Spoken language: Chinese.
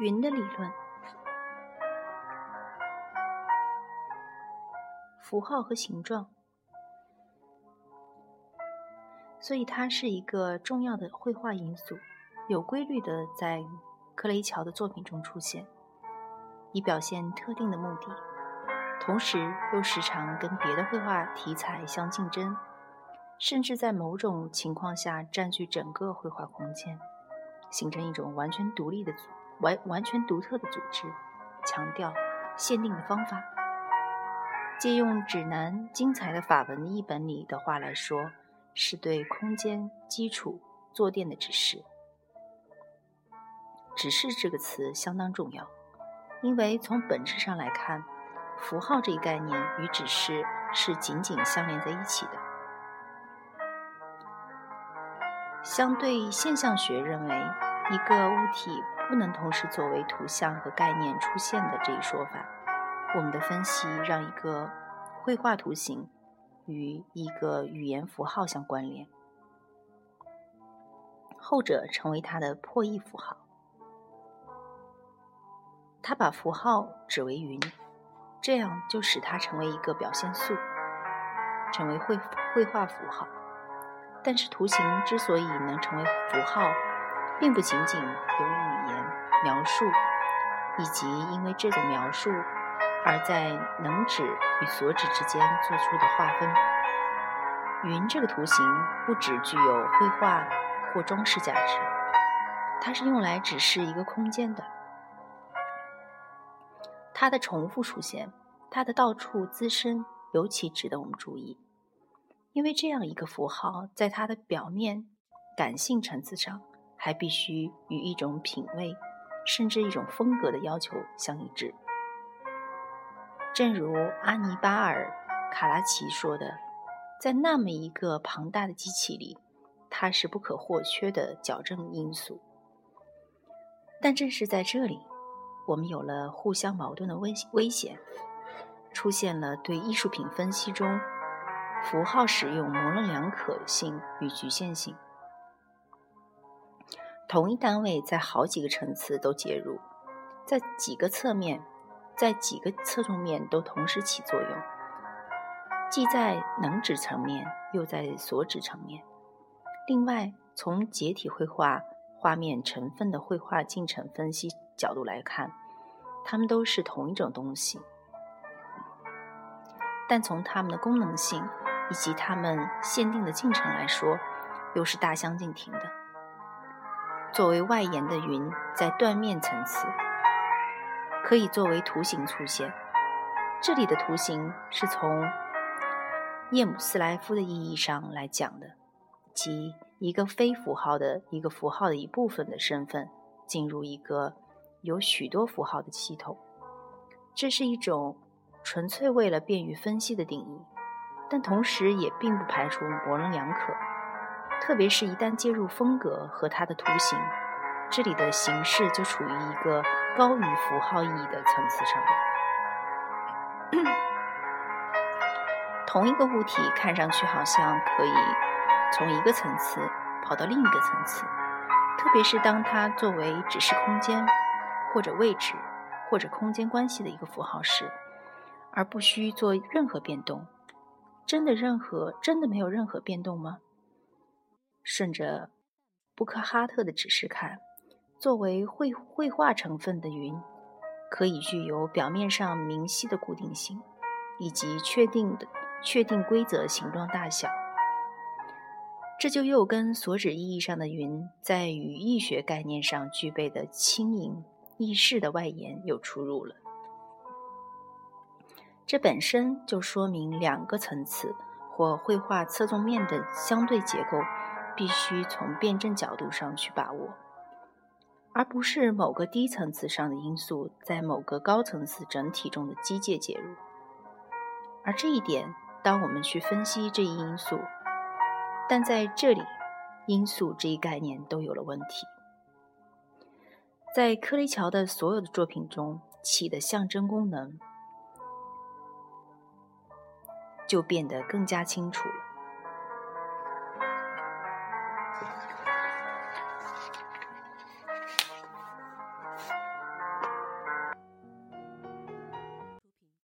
云的理论，符号和形状，所以它是一个重要的绘画因素，有规律的在克雷乔的作品中出现，以表现特定的目的，同时又时常跟别的绘画题材相竞争，甚至在某种情况下占据整个绘画空间，形成一种完全独立的组。完完全独特的组织，强调限定的方法。借用指南精彩的法文译本里的话来说，是对空间基础坐垫的指示。指示这个词相当重要，因为从本质上来看，符号这一概念与指示是紧紧相连在一起的。相对现象学认为，一个物体。不能同时作为图像和概念出现的这一说法，我们的分析让一个绘画图形与一个语言符号相关联，后者成为它的破译符号。他把符号指为云，这样就使它成为一个表现素，成为绘绘画符号。但是图形之所以能成为符号，并不仅仅由于。描述，以及因为这种描述而在能指与所指之间做出的划分。云这个图形不只具有绘画或装饰价值，它是用来指示一个空间的。它的重复出现，它的到处滋生，尤其值得我们注意，因为这样一个符号在它的表面感性层次上，还必须与一种品味。甚至一种风格的要求相一致。正如阿尼巴尔·卡拉奇说的，在那么一个庞大的机器里，它是不可或缺的矫正因素。但正是在这里，我们有了互相矛盾的危危险，出现了对艺术品分析中符号使用模棱两可性与局限性。同一单位在好几个层次都介入，在几个侧面，在几个侧重面都同时起作用，既在能指层面，又在所指层面。另外，从解体绘画画面成分的绘画进程分析角度来看，它们都是同一种东西，但从它们的功能性以及它们限定的进程来说，又是大相径庭的。作为外延的云，在断面层次可以作为图形出现。这里的图形是从叶姆斯莱夫的意义上来讲的，即一个非符号的一个符号的一部分的身份进入一个有许多符号的系统。这是一种纯粹为了便于分析的定义，但同时也并不排除模棱两可。特别是一旦介入风格和它的图形，这里的形式就处于一个高于符号意义的层次上。同一个物体看上去好像可以从一个层次跑到另一个层次，特别是当它作为指示空间或者位置或者空间关系的一个符号时，而不需做任何变动。真的任何真的没有任何变动吗？顺着布克哈特的指示看，作为绘绘画成分的云，可以具有表面上明晰的固定性，以及确定的确定规则形状大小。这就又跟所指意义上的云在语义学概念上具备的轻盈易逝的外延有出入了。这本身就说明两个层次或绘画侧重面的相对结构。必须从辩证角度上去把握，而不是某个低层次上的因素在某个高层次整体中的机械介入。而这一点，当我们去分析这一因素，但在这里，因素这一概念都有了问题。在柯雷乔的所有的作品中起的象征功能，就变得更加清楚了。